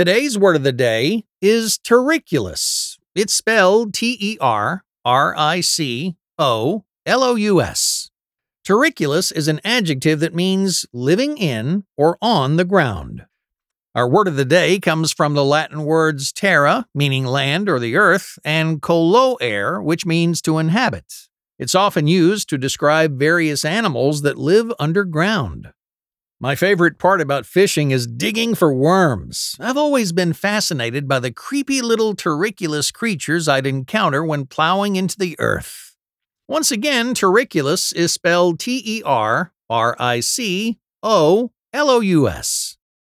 Today's word of the day is terricolous. It's spelled T E R R I C O L O U S. Terricolous is an adjective that means living in or on the ground. Our word of the day comes from the Latin words terra, meaning land or the earth, and colore, which means to inhabit. It's often used to describe various animals that live underground. My favorite part about fishing is digging for worms. I've always been fascinated by the creepy little terricolous creatures I'd encounter when plowing into the earth. Once again, terricolous is spelled T E R R I C O L O U S.